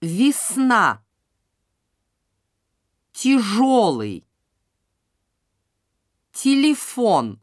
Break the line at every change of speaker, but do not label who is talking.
Весна. Тяжелый. Телефон.